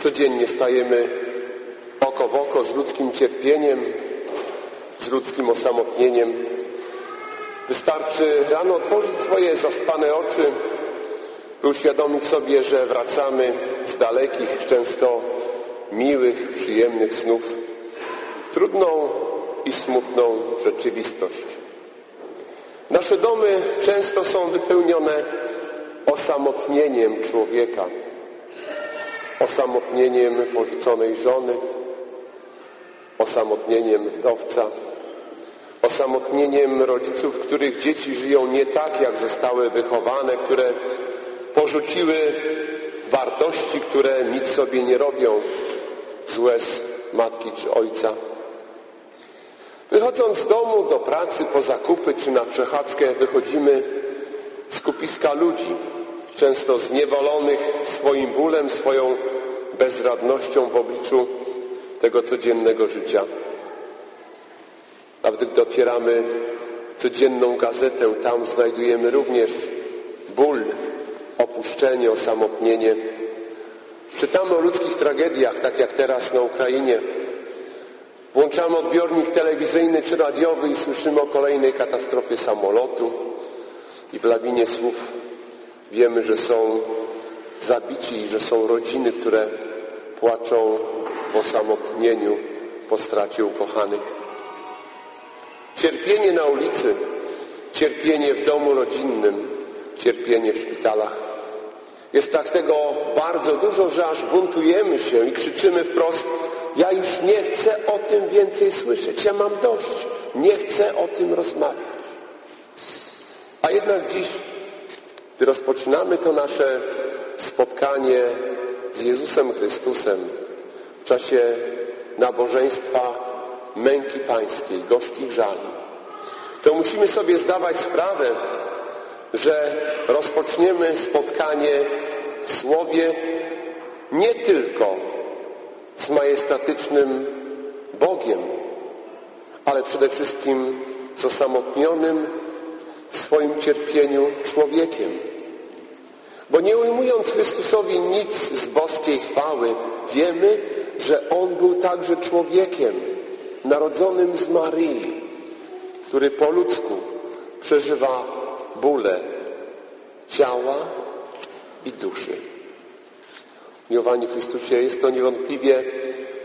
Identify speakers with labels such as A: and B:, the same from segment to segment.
A: Codziennie stajemy oko w oko z ludzkim cierpieniem, z ludzkim osamotnieniem. Wystarczy rano otworzyć swoje zaspane oczy, by uświadomić sobie, że wracamy z dalekich, często miłych, przyjemnych snów w trudną i smutną rzeczywistość. Nasze domy często są wypełnione osamotnieniem człowieka, osamotnieniem porzuconej żony, osamotnieniem wdowca, osamotnieniem rodziców, których dzieci żyją nie tak, jak zostały wychowane, które porzuciły wartości, które nic sobie nie robią. Z łez matki czy ojca. Wychodząc z domu do pracy, po zakupy czy na przechadzkę, wychodzimy z kupiska ludzi, często zniewolonych swoim bólem, swoją bezradnością w obliczu tego codziennego życia. A gdy dotieramy codzienną gazetę, tam znajdujemy również ból, opuszczenie, osamotnienie. Czytamy o ludzkich tragediach, tak jak teraz na Ukrainie. Włączamy odbiornik telewizyjny czy radiowy i słyszymy o kolejnej katastrofie samolotu i w lawinie słów wiemy, że są zabici i że są rodziny, które płaczą w osamotnieniu po stracie ukochanych. Cierpienie na ulicy, cierpienie w domu rodzinnym, cierpienie w szpitalach. Jest tak tego bardzo dużo, że aż buntujemy się i krzyczymy wprost ja już nie chcę o tym więcej słyszeć, ja mam dość, nie chcę o tym rozmawiać. A jednak dziś, gdy rozpoczynamy to nasze spotkanie z Jezusem Chrystusem w czasie nabożeństwa męki pańskiej, gorzkich żali, to musimy sobie zdawać sprawę, że rozpoczniemy spotkanie w Słowie nie tylko z majestatycznym Bogiem, ale przede wszystkim z osamotnionym w swoim cierpieniu człowiekiem. Bo nie ujmując Chrystusowi nic z boskiej chwały, wiemy, że On był także człowiekiem, narodzonym z Maryi, który po ludzku przeżywa bóle ciała i duszy. Miłowani Chrystusie, jest to niewątpliwie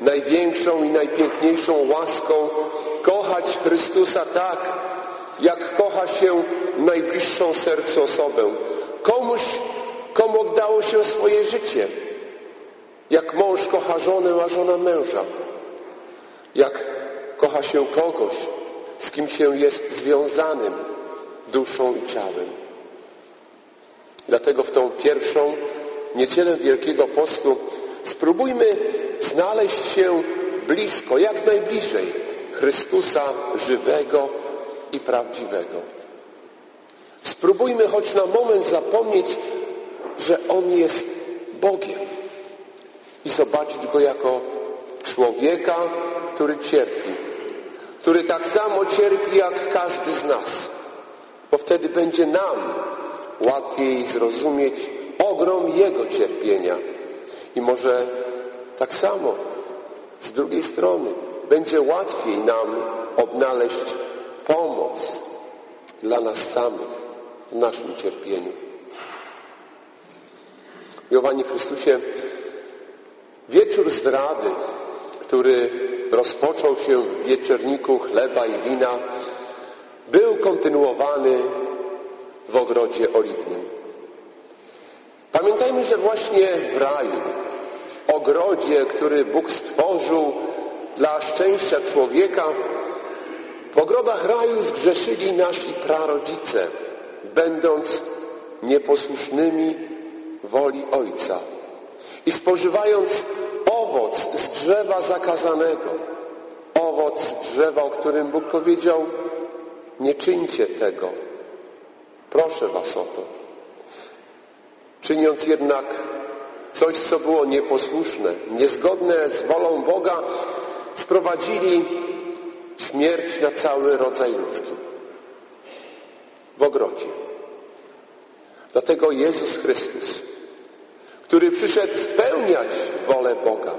A: największą i najpiękniejszą łaską kochać Chrystusa tak, jak kocha się najbliższą sercu osobę. Komuś, komu oddało się swoje życie. Jak mąż kocha żonę, a żona męża. Jak kocha się kogoś, z kim się jest związanym duszą i ciałem. Dlatego w tą pierwszą niedzielę Wielkiego Postu spróbujmy znaleźć się blisko, jak najbliżej Chrystusa żywego i prawdziwego. Spróbujmy choć na moment zapomnieć, że On jest Bogiem i zobaczyć Go jako człowieka, który cierpi, który tak samo cierpi jak każdy z nas, bo wtedy będzie nam łatwiej zrozumieć ogrom Jego cierpienia. I może tak samo z drugiej strony będzie łatwiej nam odnaleźć pomoc dla nas samych w naszym cierpieniu. Miłowani Chrystusie, wieczór zdrady, który rozpoczął się w wieczorniku chleba i wina, był kontynuowany w ogrodzie oliwnym. Pamiętajmy, że właśnie w raju, w ogrodzie, który Bóg stworzył dla szczęścia człowieka, w ogrodach raju zgrzeszyli nasi prarodzice, będąc nieposłusznymi woli Ojca i spożywając owoc z drzewa zakazanego, owoc drzewa, o którym Bóg powiedział, nie czyńcie tego. Proszę Was o to. Czyniąc jednak coś, co było nieposłuszne, niezgodne z wolą Boga, sprowadzili śmierć na cały rodzaj ludzki. W ogrodzie. Dlatego Jezus Chrystus, który przyszedł spełniać wolę Boga,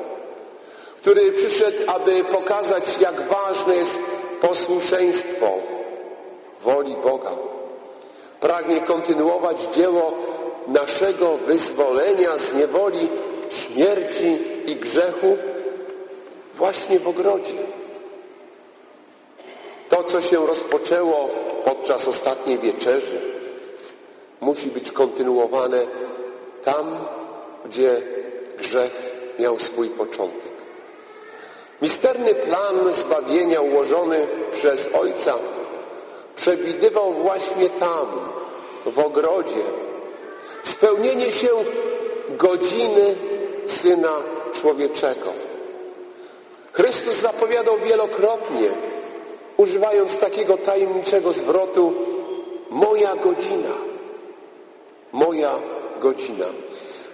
A: który przyszedł, aby pokazać, jak ważne jest posłuszeństwo woli Boga. Pragnie kontynuować dzieło naszego wyzwolenia z niewoli, śmierci i grzechu właśnie w ogrodzie. To, co się rozpoczęło podczas ostatniej wieczerzy, musi być kontynuowane tam, gdzie grzech miał swój początek. Misterny plan zbawienia ułożony przez Ojca przewidywał właśnie tam, w ogrodzie, spełnienie się godziny Syna Człowieczego. Chrystus zapowiadał wielokrotnie, używając takiego tajemniczego zwrotu, moja godzina, moja godzina.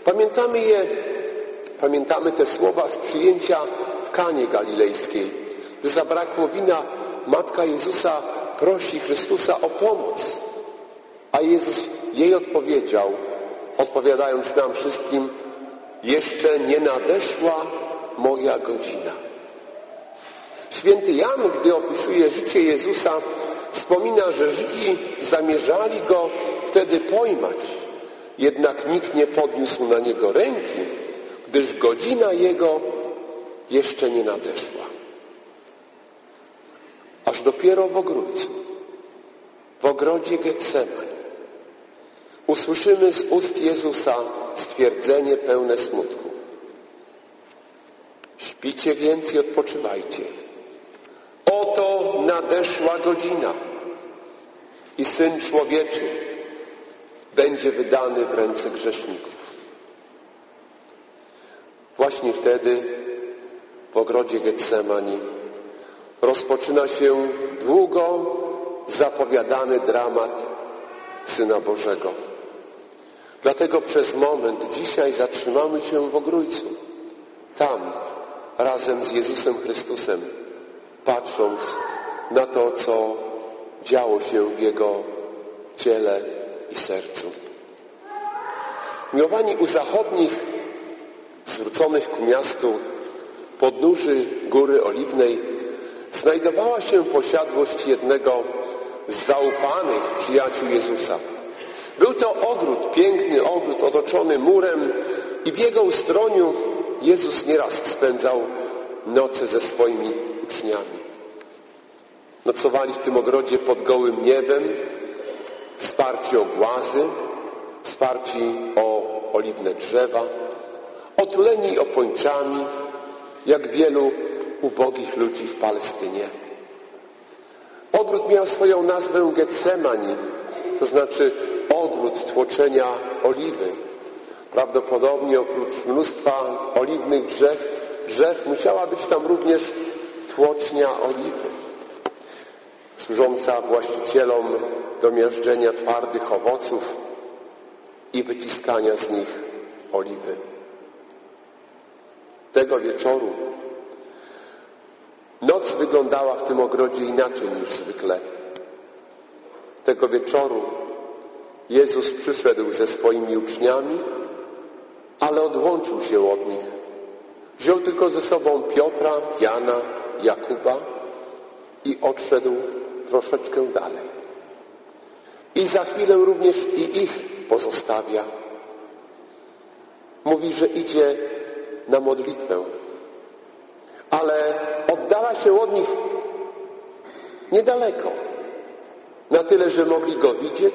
A: Pamiętamy je, pamiętamy te słowa z przyjęcia w Kanie Galilejskiej. Gdy zabrakło wina, Matka Jezusa prosi Chrystusa o pomoc. A Jezus jej odpowiedział, odpowiadając nam wszystkim, jeszcze nie nadeszła moja godzina. Święty Jan, gdy opisuje życie Jezusa, wspomina, że Żydzi zamierzali go wtedy pojmać, jednak nikt nie podniósł na niego ręki, gdyż godzina jego jeszcze nie nadeszła. Aż dopiero w ogrójcu, w ogrodzie Getsemani, usłyszymy z ust Jezusa stwierdzenie pełne smutku. Śpicie więc i odpoczywajcie. Oto nadeszła godzina i Syn Człowieczy będzie wydany w ręce grzeszników. Właśnie wtedy w ogrodzie Getsemani rozpoczyna się długo zapowiadany dramat Syna Bożego. Dlatego przez moment dzisiaj zatrzymamy się w Ogrójcu. Tam, razem z Jezusem Chrystusem, patrząc na to, co działo się w Jego ciele i sercu. Miłowani u zachodnich, zwróconych ku miastu, podnóży Góry Oliwnej, znajdowała się posiadłość jednego z zaufanych przyjaciół Jezusa. Był to ogród, piękny ogród otoczony murem i w jego ustroniu Jezus nieraz spędzał noce ze swoimi uczniami. Nocowali w tym ogrodzie pod gołym niebem, wsparci o głazy, wsparci o oliwne drzewa, otuleni opończami, jak wielu ubogich ludzi w Palestynie. Ogród miał swoją nazwę Getsemani, to znaczy ogród tłoczenia oliwy. Prawdopodobnie oprócz mnóstwa oliwnych drzew, drzew musiała być tam również tłocznia oliwy, służąca właścicielom do miażdżenia twardych owoców i wyciskania z nich oliwy. Tego wieczoru noc wyglądała w tym ogrodzie inaczej niż zwykle. Tego wieczoru Jezus przyszedł ze swoimi uczniami, ale odłączył się od nich. Wziął tylko ze sobą Piotra, Jana, Jakuba i odszedł troszeczkę dalej. I za chwilę również i ich pozostawia. Mówi, że idzie na modlitwę, ale oddala się od nich niedaleko. Na tyle, że mogli go widzieć,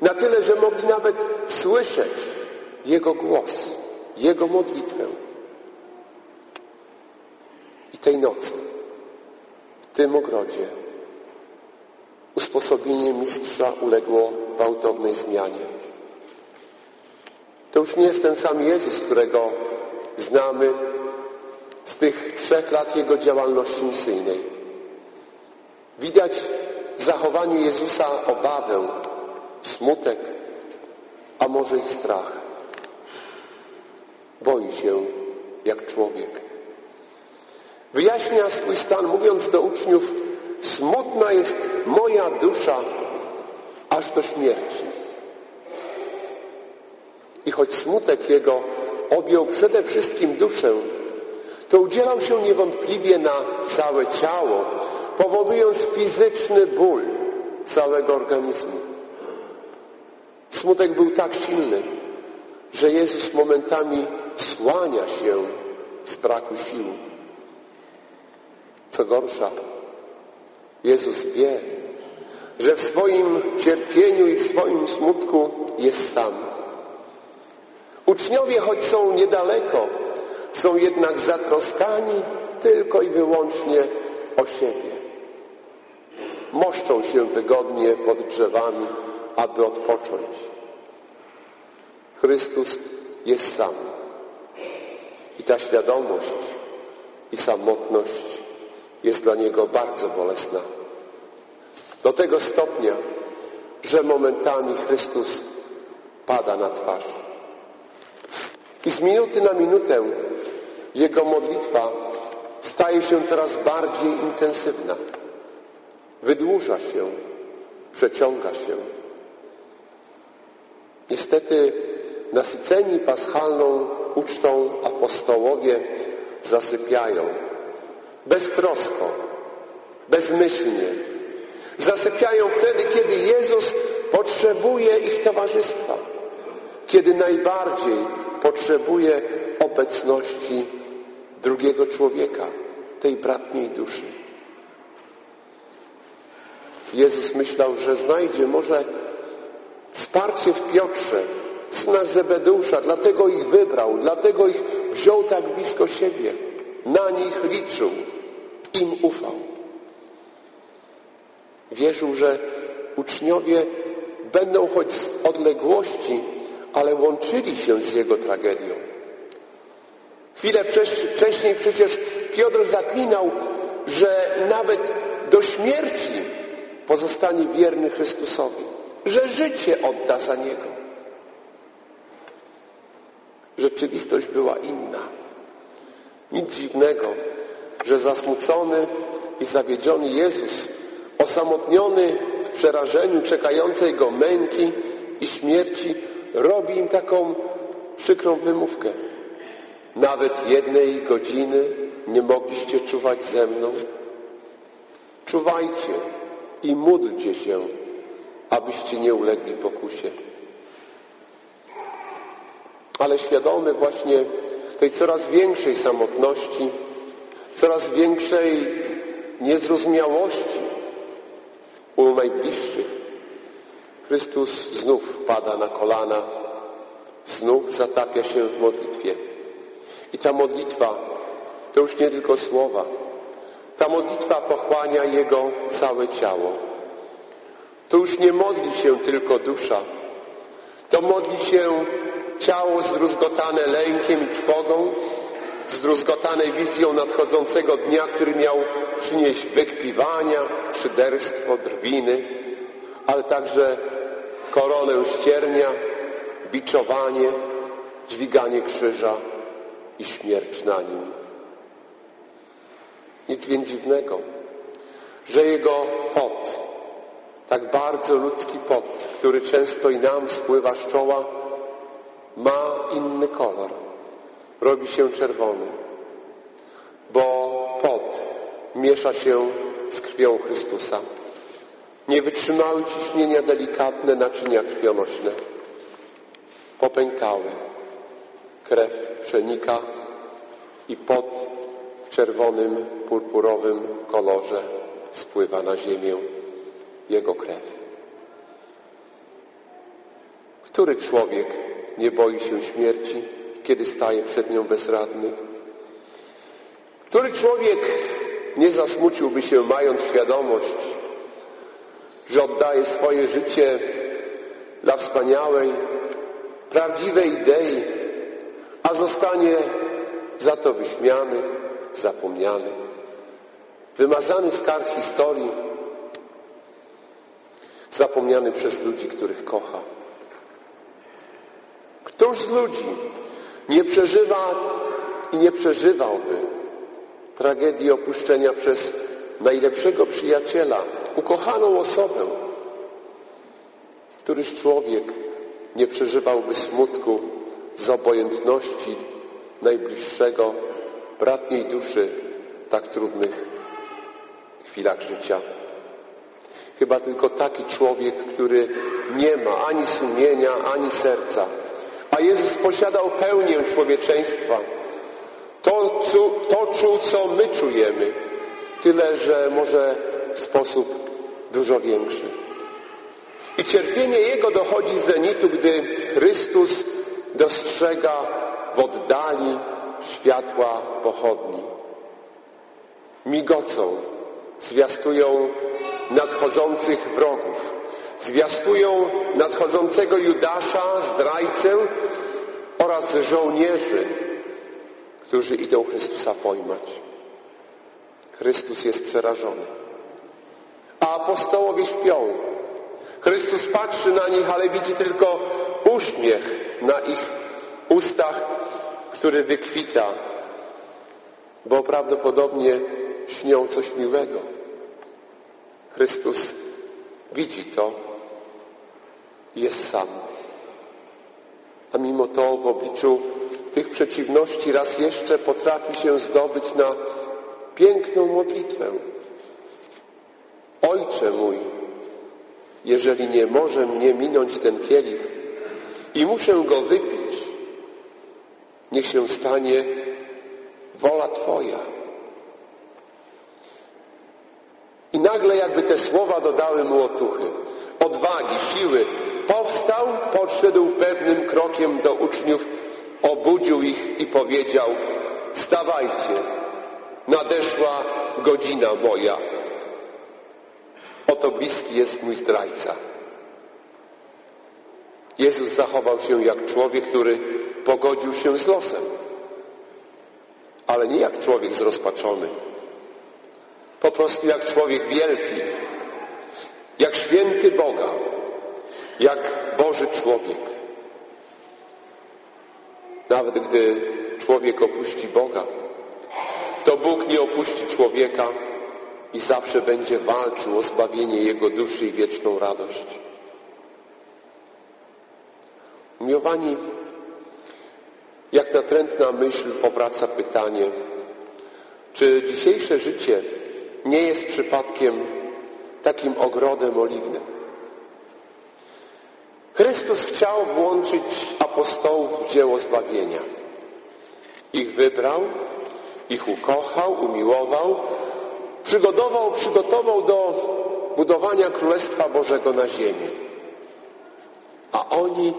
A: na tyle, że mogli nawet słyszeć Jego głos, Jego modlitwę. I tej nocy, tym ogrodzie, usposobienie mistrza uległo gwałtownej zmianie. To już nie jest ten sam Jezus, którego znamy z tych trzech lat Jego działalności misyjnej. Widać w zachowaniu Jezusa obawę, smutek, a może i strach. Boi się jak człowiek. Wyjaśnia swój stan, mówiąc do uczniów, smutna jest moja dusza aż do śmierci. I choć smutek jego objął przede wszystkim duszę, to udzielał się niewątpliwie na całe ciało, powodując fizyczny ból całego organizmu. Smutek był tak silny, że Jezus momentami słania się z braku sił. Co gorsza, Jezus wie, że w swoim cierpieniu i w swoim smutku jest sam. Uczniowie, choć są niedaleko, są jednak zatroskani tylko i wyłącznie o siebie. Moszczą się wygodnie pod drzewami, aby odpocząć. Chrystus jest sam. I ta świadomość i samotność jest dla Niego bardzo bolesna. Do tego stopnia, że momentami Chrystus pada na twarz. I z minuty na minutę Jego modlitwa staje się coraz bardziej intensywna. Wydłuża się, przeciąga się. Niestety nasyceni paschalną ucztą apostołowie zasypiają beztrosko, bezmyślnie. Zasypiają wtedy, kiedy Jezus potrzebuje ich towarzystwa, kiedy najbardziej potrzebuje obecności drugiego człowieka, tej bratniej duszy. Jezus myślał, że znajdzie może wsparcie w Piotrze, syna Zebedeusza, dlatego ich wybrał, dlatego ich wziął tak blisko siebie. Na nich liczył, im ufał. Wierzył, że uczniowie będą choć z odległości, ale łączyli się z jego tragedią. Chwilę wcześniej przecież Piotr zaklinał, że nawet do śmierci pozostanie wierny Chrystusowi, że życie odda za Niego. Rzeczywistość była inna. Nic dziwnego, że zasmucony i zawiedziony Jezus, osamotniony w przerażeniu czekającej go męki i śmierci, robi im taką przykrą wymówkę. Nawet jednej godziny nie mogliście czuwać ze mną. Czuwajcie i módlcie się, abyście nie ulegli pokusie. Ale świadomy właśnie tej coraz większej samotności, coraz większej niezrozumiałości u najbliższych, Chrystus znów pada na kolana, znów zatapia się w modlitwie. I ta modlitwa to już nie tylko słowa. Ta modlitwa pochłania Jego całe ciało. To już nie modli się tylko dusza. To modli się ciało zdruzgotane lękiem i trwogą, zdruzgotane wizją nadchodzącego dnia, który miał przynieść wykpiwania, szyderstwo, drwiny, ale także koronę ściernia, biczowanie, dźwiganie krzyża i śmierć na nim. Nic więc dziwnego, że jego pot, tak bardzo ludzki pot, który często i nam spływa z czoła, ma inny kolor. Robi się czerwony, bo pot miesza się z krwią Chrystusa. Nie wytrzymały ciśnienia delikatne naczynia krwionośne. Popękały. Krew przenika i pot w czerwonym, purpurowym kolorze spływa na ziemię Jego krew. Który człowiek nie boi się śmierci, kiedy staje przed nią bezradny? Który człowiek nie zasmuciłby się, mając świadomość, że oddaje swoje życie dla wspaniałej, prawdziwej idei, a zostanie za to wyśmiany, zapomniany, wymazany z kart historii, zapomniany przez ludzi, których kocha. Któż z ludzi nie przeżywa i nie przeżywałby tragedii opuszczenia przez najlepszego przyjaciela, ukochaną osobę? Któryś człowiek nie przeżywałby smutku z obojętności najbliższego, bratniej duszy w tak trudnych chwilach życia. Chyba tylko taki człowiek, który nie ma ani sumienia, ani serca. A Jezus posiadał pełnię człowieczeństwa. To, to czuł, co my czujemy, tyle, że może w sposób dużo większy. I cierpienie Jego dochodzi z zenitu, gdy Chrystus dostrzega w oddali światła pochodni. Migocą, zwiastują nadchodzących wrogów, zwiastują nadchodzącego Judasza, zdrajcę oraz żołnierzy, którzy idą Chrystusa pojmać. Chrystus jest przerażony. A apostołowie śpią. Chrystus patrzy na nich, ale widzi tylko uśmiech na ich ustach, który wykwita, bo prawdopodobnie śnią coś miłego. Chrystus widzi to jest sam. A mimo to w obliczu tych przeciwności raz jeszcze potrafi się zdobyć na piękną modlitwę. Ojcze mój, jeżeli nie może mnie minąć ten kielich i muszę go wypić, niech się stanie wola Twoja. I nagle jakby te słowa dodały mu otuchy, odwagi, siły. Powstał, podszedł pewnym krokiem do uczniów, obudził ich i powiedział, wstawajcie, nadeszła godzina moja. Oto bliski jest mój zdrajca. Jezus zachował się jak człowiek, który pogodził się z losem, ale nie jak człowiek zrozpaczony po prostu jak człowiek wielki, jak święty Boga, jak Boży człowiek. Nawet gdy człowiek opuści Boga, to Bóg nie opuści człowieka i zawsze będzie walczył o zbawienie jego duszy i wieczną radość. Umiłowani, jak natrętna myśl powraca pytanie, czy dzisiejsze życie nie jest przypadkiem takim ogrodem oliwnym. Chrystus chciał włączyć apostołów w dzieło zbawienia. Ich wybrał, ich ukochał, umiłował, przygotował, przygotował do budowania Królestwa Bożego na ziemi. A oni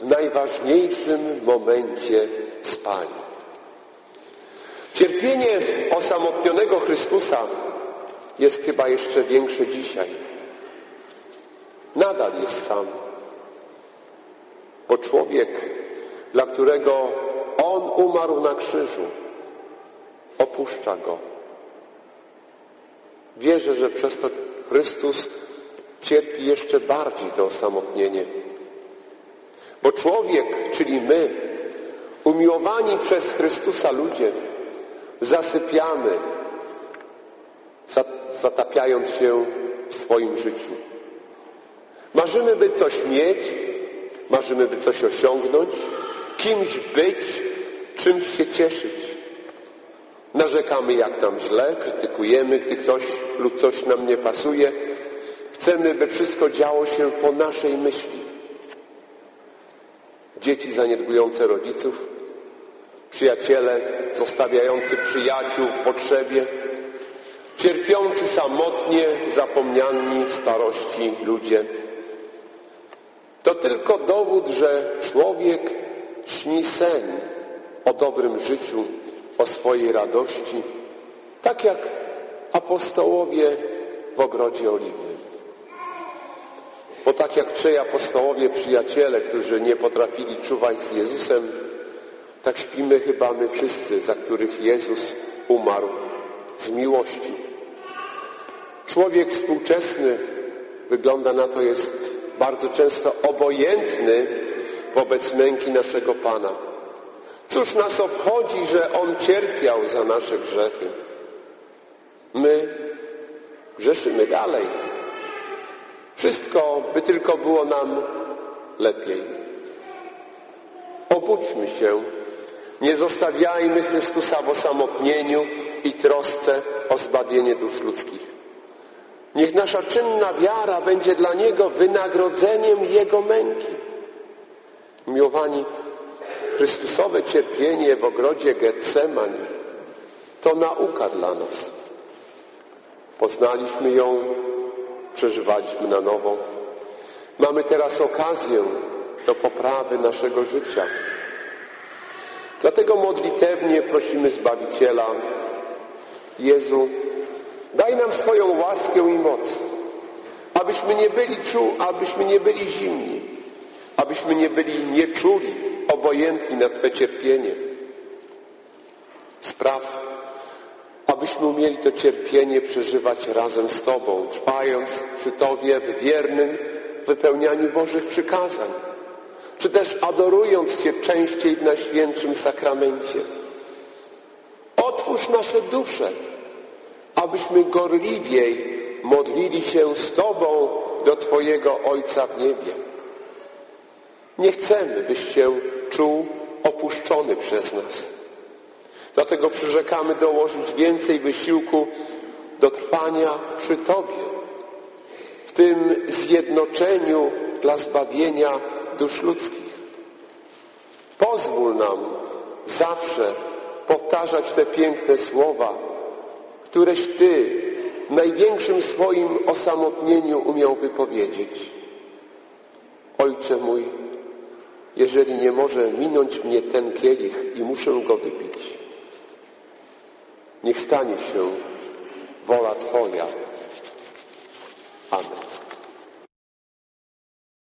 A: w najważniejszym momencie spali. Cierpienie osamotnionego Chrystusa jest chyba jeszcze większe dzisiaj. Nadal jest sam. Bo człowiek, dla którego On umarł na krzyżu, opuszcza Go. Wierzę, że przez to Chrystus cierpi jeszcze bardziej to osamotnienie. Bo człowiek, czyli my, umiłowani przez Chrystusa ludzie, zasypiamy, zatapiając się w swoim życiu. Marzymy, by coś mieć, marzymy, by coś osiągnąć, kimś być, czymś się cieszyć. Narzekamy, jak nam źle, krytykujemy, gdy ktoś lub coś nam nie pasuje. Chcemy, by wszystko działo się po naszej myśli. Dzieci zaniedbujące rodziców, przyjaciele zostawiający przyjaciół w potrzebie, cierpiący samotnie, zapomniani w starości ludzie. To tylko dowód, że człowiek śni sen o dobrym życiu, o swojej radości, tak jak apostołowie w ogrodzie oliwnym. Bo tak jak trzej apostołowie, przyjaciele, którzy nie potrafili czuwać z Jezusem, tak śpimy chyba my wszyscy, za których Jezus umarł z miłości. Człowiek współczesny, wygląda na to, jest bardzo często obojętny wobec męki naszego Pana. Cóż nas obchodzi, że On cierpiał za nasze grzechy? My grzeszymy dalej. Wszystko by tylko było nam lepiej. Obudźmy się, nie zostawiajmy Chrystusa w osamotnieniu i trosce o zbawienie dusz ludzkich. Niech nasza czynna wiara będzie dla Niego wynagrodzeniem Jego męki. Miłowani, Chrystusowe cierpienie w ogrodzie Getsemani to nauka dla nas. Poznaliśmy ją, przeżywaliśmy na nowo. Mamy teraz okazję do poprawy naszego życia. Dlatego modlitewnie prosimy Zbawiciela, Jezu, daj nam swoją łaskę i moc, abyśmy nie byli czu, abyśmy nie byli zimni, abyśmy nie byli nieczuli, obojętni na Twe cierpienie. Spraw, abyśmy umieli to cierpienie przeżywać razem z Tobą, trwając przy Tobie w wiernym wypełnianiu Bożych przykazań, czy też adorując Cię częściej w Najświętszym Sakramencie. Otwórz nasze dusze, abyśmy gorliwiej modlili się z Tobą do Twojego Ojca w niebie. Nie chcemy, byś się czuł opuszczony przez nas. Dlatego przyrzekamy dołożyć więcej wysiłku do trwania przy Tobie, w tym zjednoczeniu dla zbawienia dusz ludzkich. Pozwól nam zawsze powtarzać te piękne słowa, któreś Ty w największym swoim osamotnieniu umiał wypowiedzieć. Ojcze mój, jeżeli nie może minąć mnie ten kielich i muszę go wypić, niech stanie się wola Twoja. Amen.